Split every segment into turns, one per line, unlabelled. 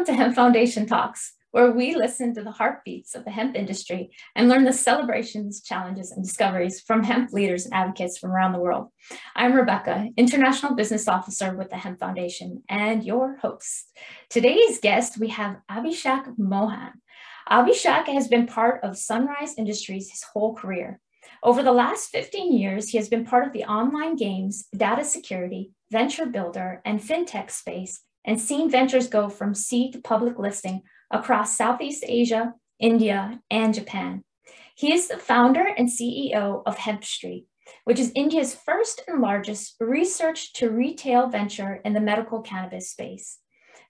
Welcome to Hemp Foundation Talks, where we listen to the heartbeats of the hemp industry and learn the celebrations, challenges, and discoveries from hemp leaders and advocates from around the world. I'm Rebecca, International Business Officer with the Hemp Foundation, and your host. Today's guest, we have Abhishek Mohan. Abhishek has been part of Sunrise Industries his whole career. Over the last 15 years, he has been part of the online games, data security, venture builder, and fintech space, and seen ventures go from seed to public listing across Southeast Asia, India, and Japan. He is the founder and CEO of Hempstreet, which is India's first and largest research to retail venture in the medical cannabis space.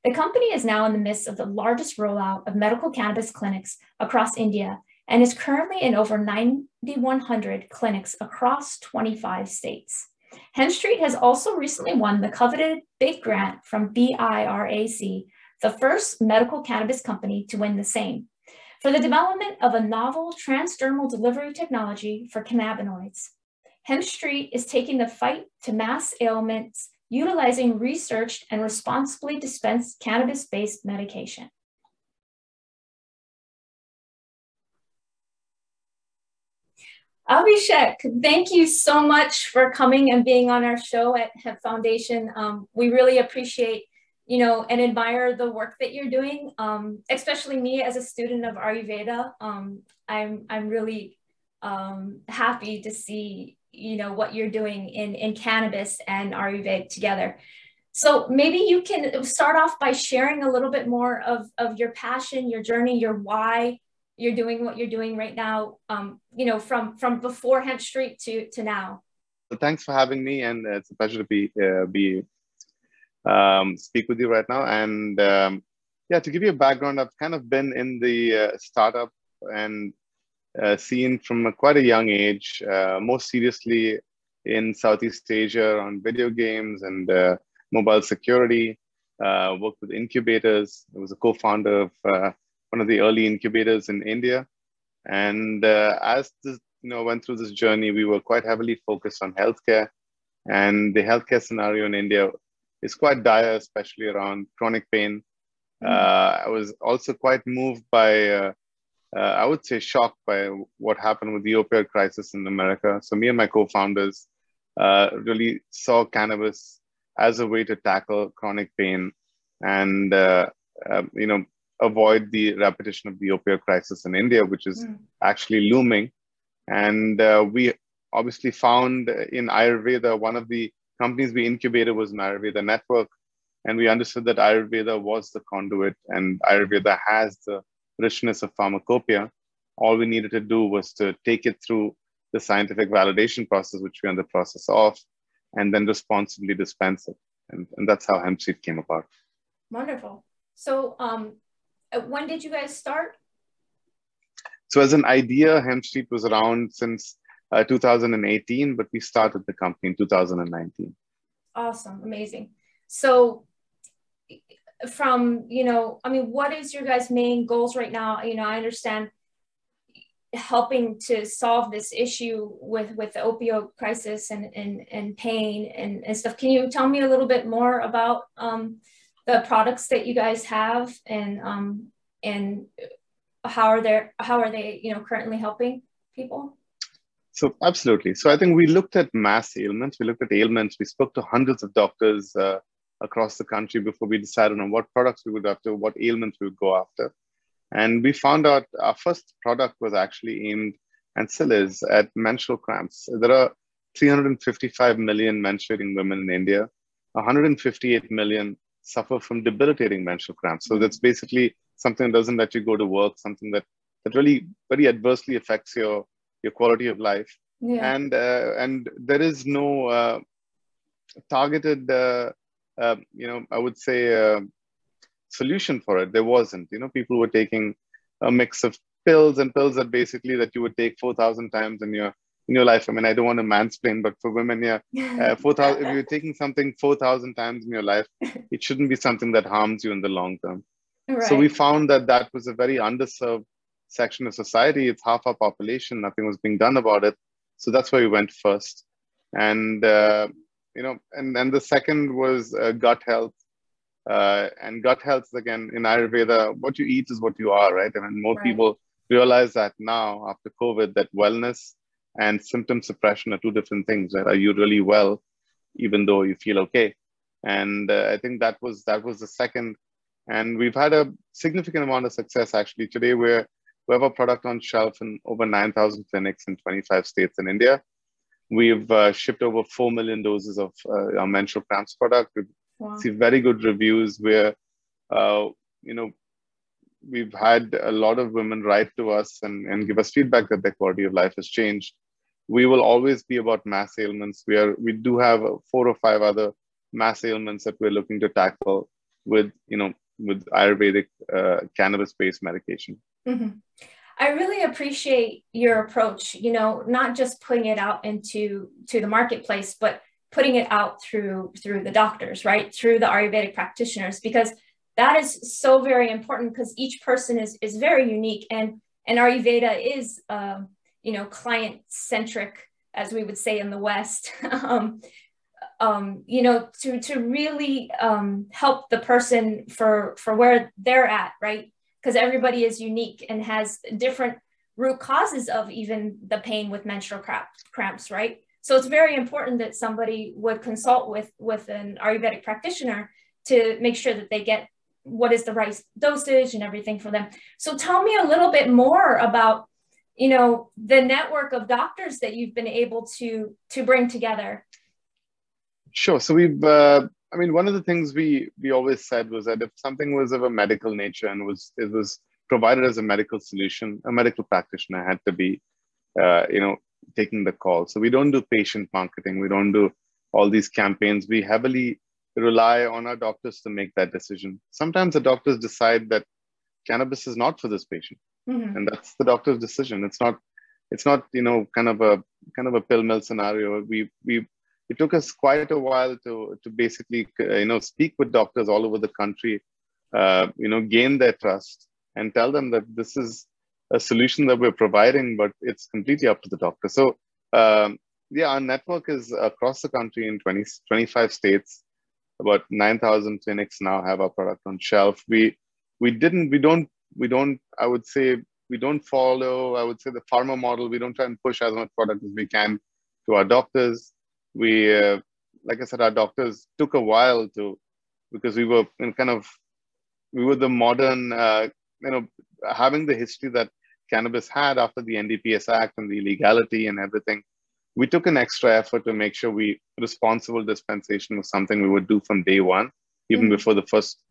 The company is now in the midst of the largest rollout of medical cannabis clinics across India and is currently in over 9,100 clinics across 25 states. Hempstreet has also recently won the coveted big grant from BIRAC, the first medical cannabis company to win the same, for the development of a novel transdermal delivery technology for cannabinoids. Hempstreet is taking the fight to mass ailments utilizing researched and responsibly dispensed cannabis-based medication. Abhishek, thank you so much for coming and being on our show at Hemp Foundation. Um, we really appreciate, you know, and admire the work that you're doing. Um, especially me as a student of Ayurveda, um, I'm I'm really um, happy to see, you know, what you're doing in in cannabis and Ayurveda together. So maybe you can start off by sharing a little bit more of of your passion, your journey, your why you're doing what you're doing right now, um, you know, from from before Hempstreet to to now.
Well, thanks for having me, and it's a pleasure to be uh, be um, speak with you right now. And um, yeah, to give you a background, I've kind of been in the uh, startup and uh, scene from a, quite a young age. Uh, most seriously in Southeast Asia on video games and uh, mobile security. Uh, worked with incubators. I was a co-founder of one of the early incubators in India. And uh, as this, you know, went through this journey, we were quite heavily focused on healthcare. And the healthcare scenario in India is quite dire, especially around chronic pain. Mm. Uh, I was also quite moved by, uh, uh, I would say, shocked by what happened with the opioid crisis in America. So me and my co-founders uh, really saw cannabis as a way to tackle chronic pain and uh, uh, you know avoid the repetition of the opioid crisis in India, which is mm. actually looming. And uh, we obviously found in Ayurveda, one of the companies we incubated was an Ayurveda network. And we understood that Ayurveda was the conduit and Ayurveda has the richness of pharmacopoeia. All we needed to do was to take it through the scientific validation process, which we're in the process of, and then responsibly dispense it. And, and that's how Hempstreet came about.
Wonderful. So um, when did you guys start?
So as an idea, Hempstreet was around since uh, 2018, but we started the company in 2019.
Awesome, amazing. So from, you know, I mean, what is your guys' main goals right now? You know, I understand helping to solve this issue with with the opioid crisis and and, and pain and, and stuff. Can you tell me a little bit more about um, the products that you guys have and um, and how are they how are they you know currently helping people?
So absolutely. So I think we looked at mass ailments. We looked at ailments. We spoke to hundreds of doctors uh, across the country before we decided on what products we would after, what ailments we would go after. And we found out our first product was actually aimed and still is at menstrual cramps. There are 355 million menstruating women in India, 158 million suffer from debilitating menstrual cramps. So that's basically something that doesn't let you go to work, something that, that really very adversely affects your, your quality of life. Yeah. And, uh, and there is no uh, targeted, uh, uh you know, I would say uh, solution for it. There wasn't, you know, people were taking a mix of pills and pills that basically that you would take 4,000 times in your in your life. I mean, I don't want to mansplain, but for women, yeah, uh, four thousand. if you're taking something four thousand times in your life, it shouldn't be something that harms you in the long term. Right. So we found that that was a very underserved section of society. It's half our population. Nothing was being done about it. So that's why we went first. And uh, you know, and then the second was uh, gut health. Uh, and gut health is again in Ayurveda, what you eat is what you are, right? I mean, more
Right.
people realize that now after COVID, that wellness and symptom suppression are two different things. Right? Are you really well, even though you feel okay? And uh, I think that was that was the second. And we've had a significant amount of success actually. Today we're we have a product on shelf in over 9,000 clinics in 25 states in India. We've uh, shipped over 4 million doses of uh, our menstrual cramps product. We've
Wow.
see very good reviews where uh, you know we've had a lot of women write to us and, and give us feedback that their quality of life has changed we will always be about mass ailments we are we do have four or five other mass ailments that we're looking to tackle with you know with ayurvedic uh, cannabis based medication
Mhm. I really appreciate your approach, you know, not just putting it out into to the marketplace, but putting it out through through the doctors, right? Through the Ayurvedic practitioners, because that is so very important because each person is is very unique and and Ayurveda is um, you know client centric, as we would say in the West. um, um, you know, to to really um, help the person for for where they're at, right? Because everybody is unique and has different root causes of even the pain with menstrual cramps, cramps, right? So it's very important that somebody would consult with with an Ayurvedic practitioner to make sure that they get what is the right dosage and everything for them. So tell me a little bit more about you know the network of doctors that you've been able to to bring together
Sure. So we've, uh, I mean, one of the things we we always said was that if something was of a medical nature and was it was provided as a medical solution, a medical practitioner had to be, uh, you know, taking the call. So we don't do patient marketing. We don't do all these campaigns. We heavily rely on our doctors to make that decision. Sometimes the doctors decide that cannabis is not for this patient
Mhm.
and that's the doctor's decision. It's not it's not you know kind of a kind of a pill mill scenario. We we it took us quite a while to to basically uh, you know speak with doctors all over the country uh, you know gain their trust and tell them that this is a solution that we're providing but it's completely up to the doctor. So um, yeah our network is across the country in 20 25 states. About 9000 clinics now have our product on shelf. We we didn't we don't we don't i would say we don't follow i would say the pharma model we don't try and push as much product as we can to our doctors we uh, like i said our doctors took a while to because we were in kind of we were the modern uh, you know having the history that cannabis had after the ndps act and the legality and everything we took an extra effort to make sure we responsible dispensation was something we would do from day one even
Mhm.
before the first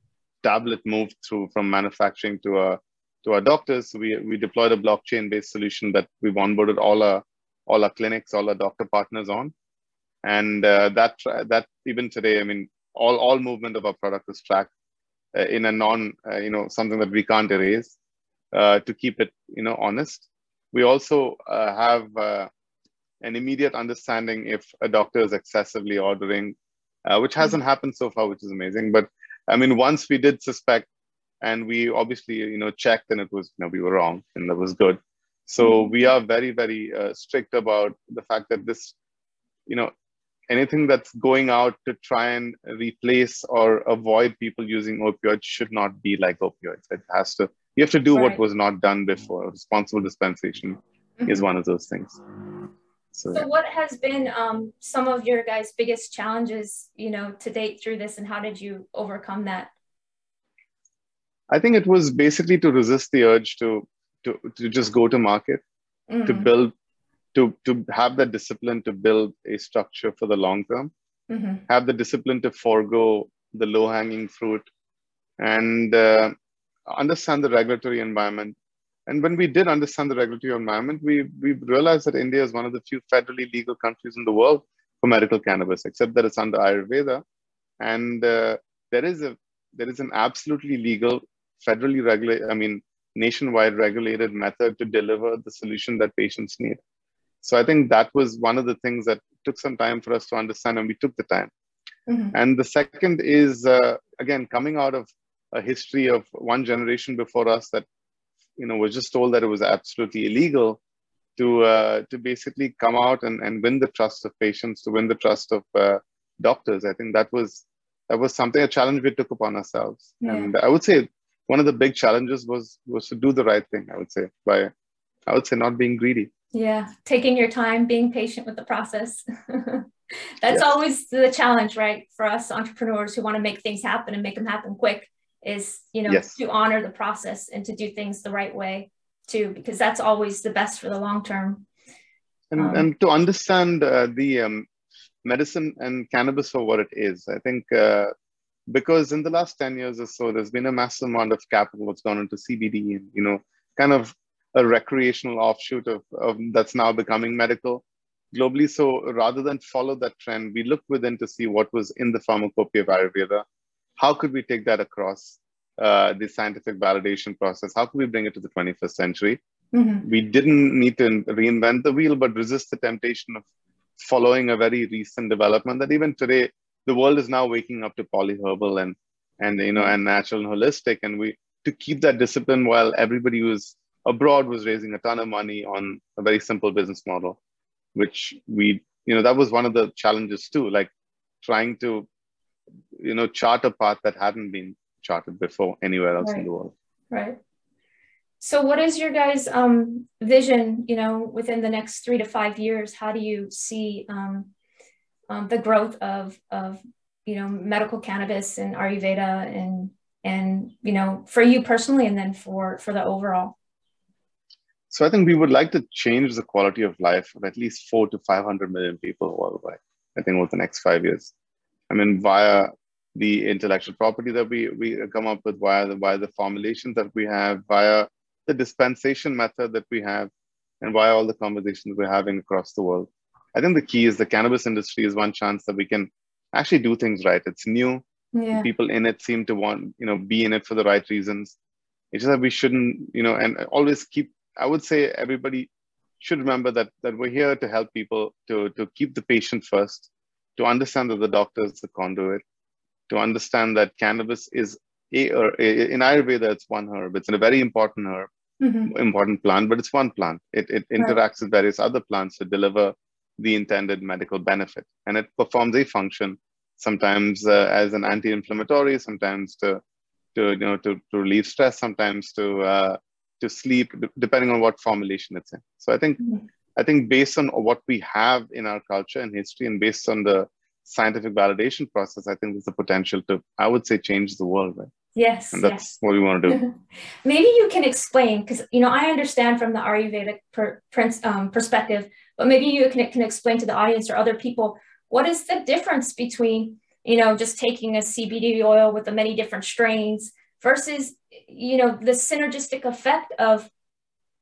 tablet moved through from manufacturing to our to our doctors. We we deployed a blockchain based solution that we've onboarded all our all our clinics, all our doctor partners on, and uh, that that even today, I mean, all all movement of our product is tracked uh, in a non uh, you know something that we can't erase uh, to keep it you know honest. We also uh, have uh, an immediate understanding if a doctor is excessively ordering, which hasn't happened so far, which is amazing. But I mean, once we did suspect, and we obviously, you know, checked, and it was, you know, we were wrong, and that was good. So
Mhm.
we are very, very uh, strict about the fact that this, you know, anything that's going out to try and replace or avoid people using opioids should not be like opioids. It has to. You have to do what was not done before. Responsible dispensation is
Mhm.
one of those things. So,
So what has been um, some of your guys' biggest challenges, you know, to date through this, and how did you overcome that?
I think it was basically to resist the urge to to to just go to market, to
Mhm,
build, to to have that discipline to build a structure for the long term,
mhm,
have the discipline to forego the low hanging fruit, and uh, understand the regulatory environment. And when we did understand the regulatory environment, we we realized that India is one of the few federally legal countries in the world for medical cannabis, except that it's under Ayurveda, and uh, there is a there is an absolutely legal, federally regulated, I mean, nationwide regulated method to deliver the solution that patients need. So I think that was one of the things that took some time for us to understand, and we took the time.
mhm,
And the second is, uh, again, coming out of a history of one generation before us that, you know, was just told that it was absolutely illegal to, uh, to basically come out and, and win the trust of patients, to win the trust of uh, doctors. I think that was that was something a challenge we took upon ourselves. Yeah. And I would say one of the big challenges was was to do the right thing. I would say by I would say not being greedy.
Yeah, taking your time, being patient with the process. That's yes. always the challenge, right? For us entrepreneurs who want to make things happen and make them happen quick is, you know, yes. to honor the process and to do things the right way too, because that's always the best for the long term.
And, um, and to understand uh, the um, medicine and cannabis for what it is, I think uh, because in the last 10 years or so, there's been a massive amount of capital that's gone into CBD and, you know, kind of a recreational offshoot of, of that's now becoming medical globally. So rather than follow that trend, we looked within to see what was in the pharmacopoeia of Ayurveda. How could we take that across uh, the scientific validation process? How could we bring it to the 21st century? Mm-hmm. We didn't need to reinvent the wheel, but resist the temptation of following a very recent development that even today the world is now waking up to polyherbal and and you know and natural and holistic, and we to keep that discipline while everybody who's abroad was raising a ton of money on a very simple business model which we you know that was one of the challenges too like trying to you know chart a path that hadn't been charted before anywhere else
right.
in the world
right so what is your guys um, vision you know within the next three to five years how do you see um, um, the growth of of you know medical cannabis and ayurveda and and you know for you personally and then for for the overall
so I think we would like to change the quality of life of at least four to 500 million people worldwide, I think over the next five years. I mean, via the intellectual property that we, we come up with, via the, via the formulations that we have, via the dispensation method that we have, and via all the conversations we're having across the world. I think the key is the cannabis industry is one chance that we can actually do things right. It's new. Yeah. People in it seem to want, you know, be in it for the right reasons. It's just that we shouldn't, you know, and always keep I would say everybody should remember that that we're here to help people to to keep the patient first, to understand that the doctor is the conduit, to understand that cannabis is a or in Ayurveda it's one herb. It's a very important herb, mm-hmm. important plant, but it's one plant. It it interacts right. with various other plants to deliver the intended medical benefit, and it performs a function sometimes uh, as an anti-inflammatory, sometimes to to you know to, to relieve stress, sometimes to uh, to sleep, depending on what formulation it's in. So I think mm-hmm. I think based on what we have in our culture and history, and based on the scientific validation process, I think there's the potential to, I would say, change the world. Right?
Yes,
and that's
yes.
what we want to do.
Maybe you can explain, because you know I understand from the Ayurvedic per, um, perspective, but maybe you can, can explain to the audience or other people what is the difference between you know just taking a CBD oil with the many different strains versus you know the synergistic effect of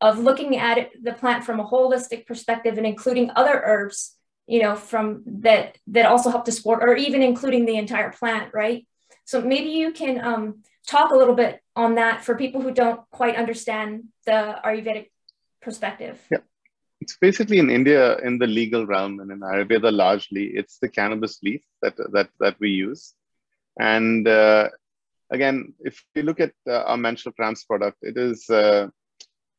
of looking at the plant from a holistic perspective and including other herbs you know from that that also help to support or even including the entire plant right? So maybe you can um, talk a little bit on that for people who don't quite understand the ayurvedic perspective.
Yeah. It's basically in india in the legal realm and in ayurveda largely it's the cannabis leaf that that that we use. And uh, again, if you look at uh, our menstrual cramps product, it is uh,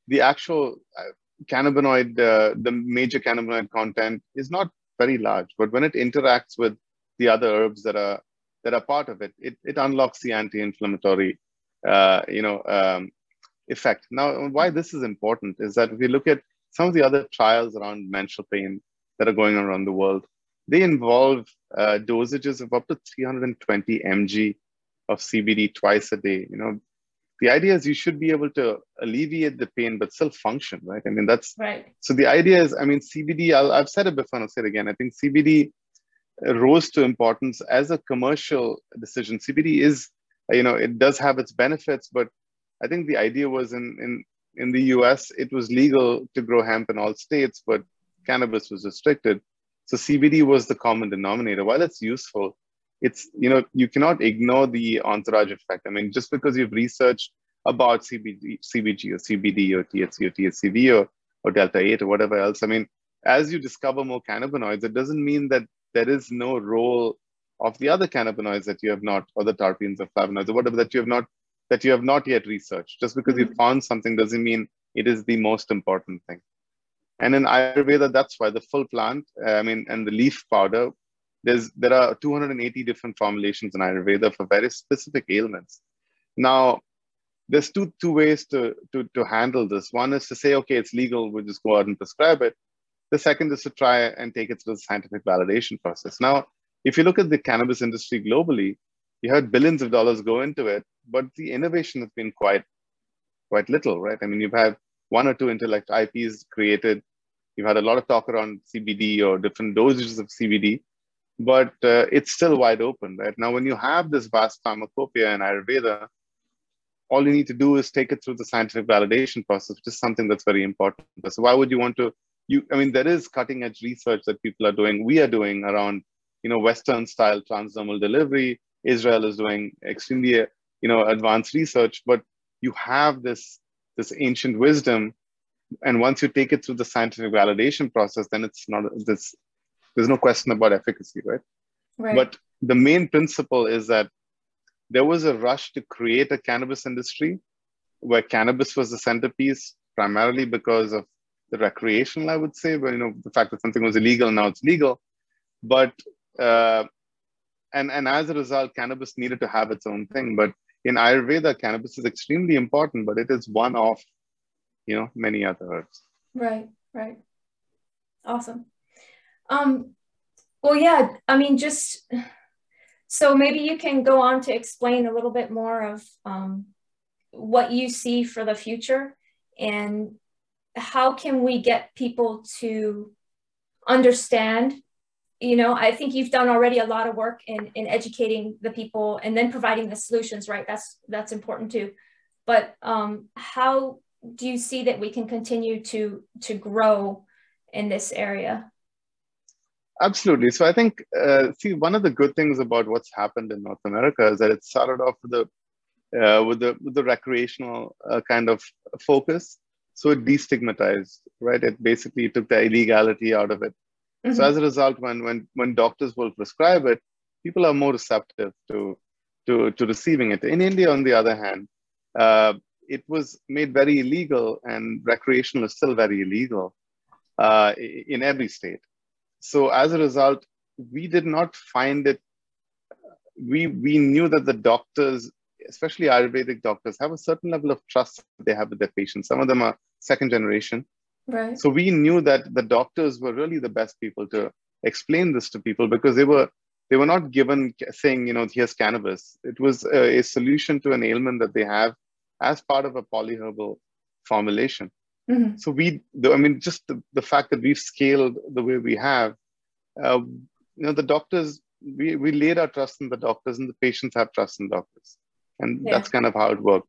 the actual uh, cannabinoid, uh, the major cannabinoid content is not very large, but when it interacts with the other herbs that are that are part of it, it, it unlocks the anti-inflammatory, uh, you know, um, effect. Now, why this is important is that if you look at some of the other trials around menstrual pain that are going on around the world, they involve uh, dosages of up to 320 mg of CBD twice a day. You know, the idea is you should be able to alleviate the pain but still function, right? I mean, that's
right.
So the idea is, I mean, CBD. i have said it before, and I'll say it again. I think CBD rose to importance as a commercial decision. CBD is, you know, it does have its benefits, but I think the idea was in in in the U.S. it was legal to grow hemp in all states, but cannabis was restricted. So CBD was the common denominator. While it's useful, it's you know you cannot ignore the entourage effect. I mean, just because you've researched about CBD, CBG or CBD or THC or THCV or, or delta 8 or whatever else, I mean, as you discover more cannabinoids, it doesn't mean that there is no role of the other cannabinoids that you have not, or the terpenes or flavonoids or whatever that you have not that you have not yet researched. Just because mm-hmm. you found something doesn't mean it is the most important thing. And in Ayurveda, that's why the full plant, I mean, and the leaf powder there's there are 280 different formulations in Ayurveda for very specific ailments. Now, there's two two ways to, to to handle this. One is to say, okay, it's legal, we'll just go out and prescribe it. The second is to try and take it through the scientific validation process. Now, if you look at the cannabis industry globally, you had billions of dollars go into it, but the innovation has been quite quite little, right? I mean, you've had one or two intellect IPs created. You've had a lot of talk around CBD or different dosages of CBD, but uh, it's still wide open, right? Now, when you have this vast pharmacopoeia in Ayurveda, all you need to do is take it through the scientific validation process, which is something that's very important. So why would you want to, you, I mean, there is cutting edge research that people are doing, we are doing around, you know, Western style transdermal delivery. Israel is doing extremely, you know, advanced research, but you have this, this ancient wisdom. And once you take it through the scientific validation process, then it's not this there's no question about efficacy, right? Right. But the main principle is that there was a rush to create a cannabis industry where cannabis was the centerpiece, primarily because of the recreational, I would say, but you know, the fact that something was illegal, now it's legal. But uh, and and as a result, cannabis needed to have its own thing. But in Ayurveda, cannabis is extremely important, but it is one of, you know, many other herbs.
Right, right. Awesome. Um, well, yeah, I mean, just so maybe you can go on to explain a little bit more of um, what you see for the future and how can we get people to understand you know i think you've done already a lot of work in in educating the people and then providing the solutions right? That's that's important too. But um, how do you see that we can continue to to grow in this area
Absolutely. So I think, uh, see, one of the good things about what's happened in North America is that it started off with the uh, with the with the recreational uh, kind of focus. So it destigmatized, right? It basically took the illegality out of it. Mm-hmm. So as a result, when when when doctors will prescribe it, people are more receptive to to to receiving it. In India, on the other hand, uh, it was made very illegal, and recreational is still very illegal uh, in every state so as a result, we did not find it. We we knew that the doctors, especially Ayurvedic doctors, have a certain level of trust they have with their patients. Some of them are second generation.
Right.
So we knew that the doctors were really the best people to explain this to people because they were they were not given saying you know here's cannabis. It was a, a solution to an ailment that they have as part of a polyherbal formulation. Mm-hmm. So we, I mean, just the, the fact that we've scaled the way we have, uh, you know, the doctors, we, we laid our trust in the doctors and the patients have trust in doctors. And yeah. that's kind of how it worked.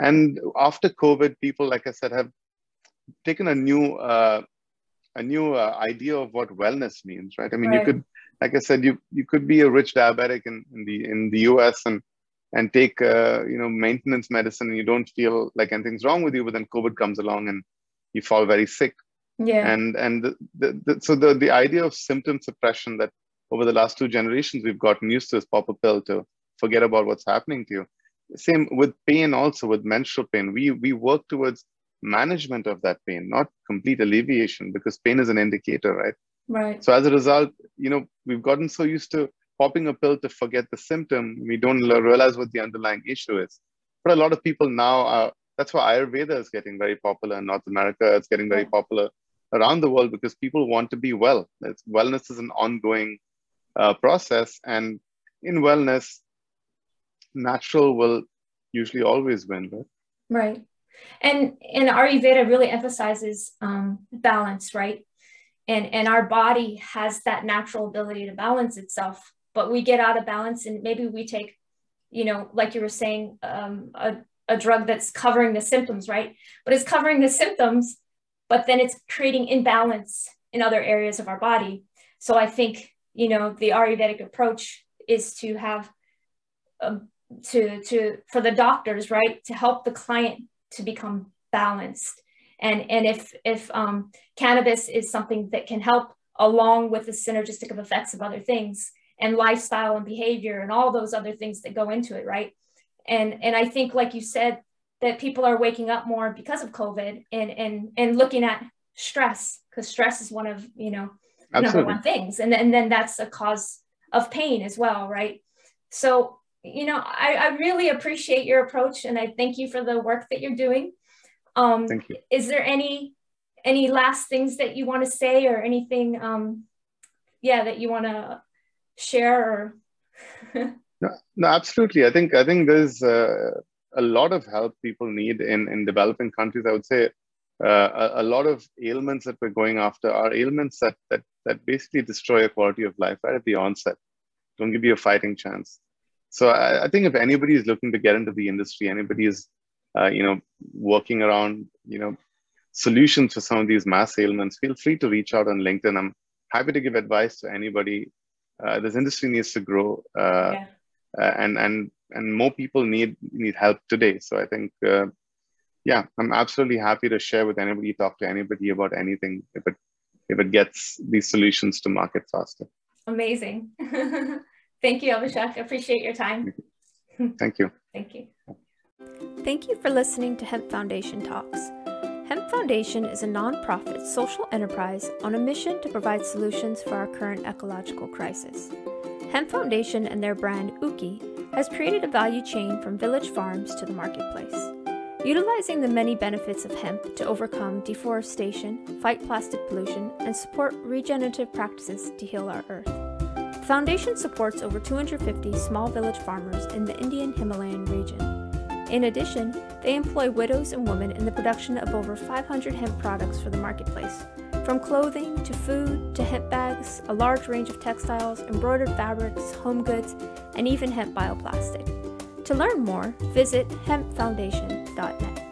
And after COVID, people, like I said, have taken a new, uh, a new uh, idea of what wellness means, right? I mean, right. you could, like I said, you, you could be a rich diabetic in, in the, in the US and and take uh, you know maintenance medicine and you don't feel like anything's wrong with you but then covid comes along and you fall very sick.
Yeah.
And and the, the, the, so the the idea of symptom suppression that over the last two generations we've gotten used to is pop a pill to forget about what's happening to you. Same with pain also with menstrual pain. We we work towards management of that pain not complete alleviation because pain is an indicator right?
Right.
So as a result you know we've gotten so used to popping a pill to forget the symptom, we don't realize what the underlying issue is. But a lot of people now are, that's why Ayurveda is getting very popular in North America. It's getting very popular around the world because people want to be well. It's, wellness is an ongoing uh, process. And in wellness, natural will usually always win, right?
Right. And, and Ayurveda really emphasizes um, balance, right? And, and our body has that natural ability to balance itself but we get out of balance and maybe we take you know like you were saying um, a, a drug that's covering the symptoms right? But it's covering the symptoms but then it's creating imbalance in other areas of our body. So i think you know the ayurvedic approach is to have um, to to for the doctors right to help the client to become balanced. And and if if um, cannabis is something that can help along with the synergistic of effects of other things and lifestyle and behavior and all those other things that go into it right and and i think like you said that people are waking up more because of covid and and and looking at stress because stress is one of you know
number one things. And, and then that's a cause of pain as well, right? So, you know, I, I really appreciate your approach and I thank you for the work that you're doing. Um,
thank you.
Is there any any last things that you want to say or anything um, yeah that you want to share.
No, no absolutely. I think i think there's uh, a lot of help people need in in developing countries. I would say uh, a, a, lot of ailments that we're going after are ailments that that that basically destroy your quality of life right at the onset. Don't give you a fighting chance. So I, I think if anybody is looking to get into the industry anybody is uh, you know working around you know solutions for some of these mass ailments feel free to reach out on linkedin. I'm happy to give advice to anybody uh, this industry needs to grow uh, yeah. Uh, and and and more people need need help today. So i think uh, yeah i'm absolutely happy to share with anybody talk to anybody about anything if it if it gets these solutions to market faster.
Amazing. Thank you abhishek. Appreciate your time.
Thank you.
Thank you.
Thank you. For listening to hemp foundation talks. Hemp Foundation is a nonprofit social enterprise on a mission to provide solutions for our current ecological crisis. Hemp Foundation and their brand Ukhi has created a value chain from village farms to the marketplace. Utilizing the many benefits of hemp to overcome deforestation, fight plastic pollution, and support regenerative practices to heal our earth. The foundation supports over 250 small village farmers in the Indian Himalayan region in addition, they employ widows and women in the production of over 500 hemp products for the marketplace. From clothing to food to hemp bags, a large range of textiles, embroidered fabrics, home goods, and even hemp bioplastic. To learn more, visit hempfoundation.net.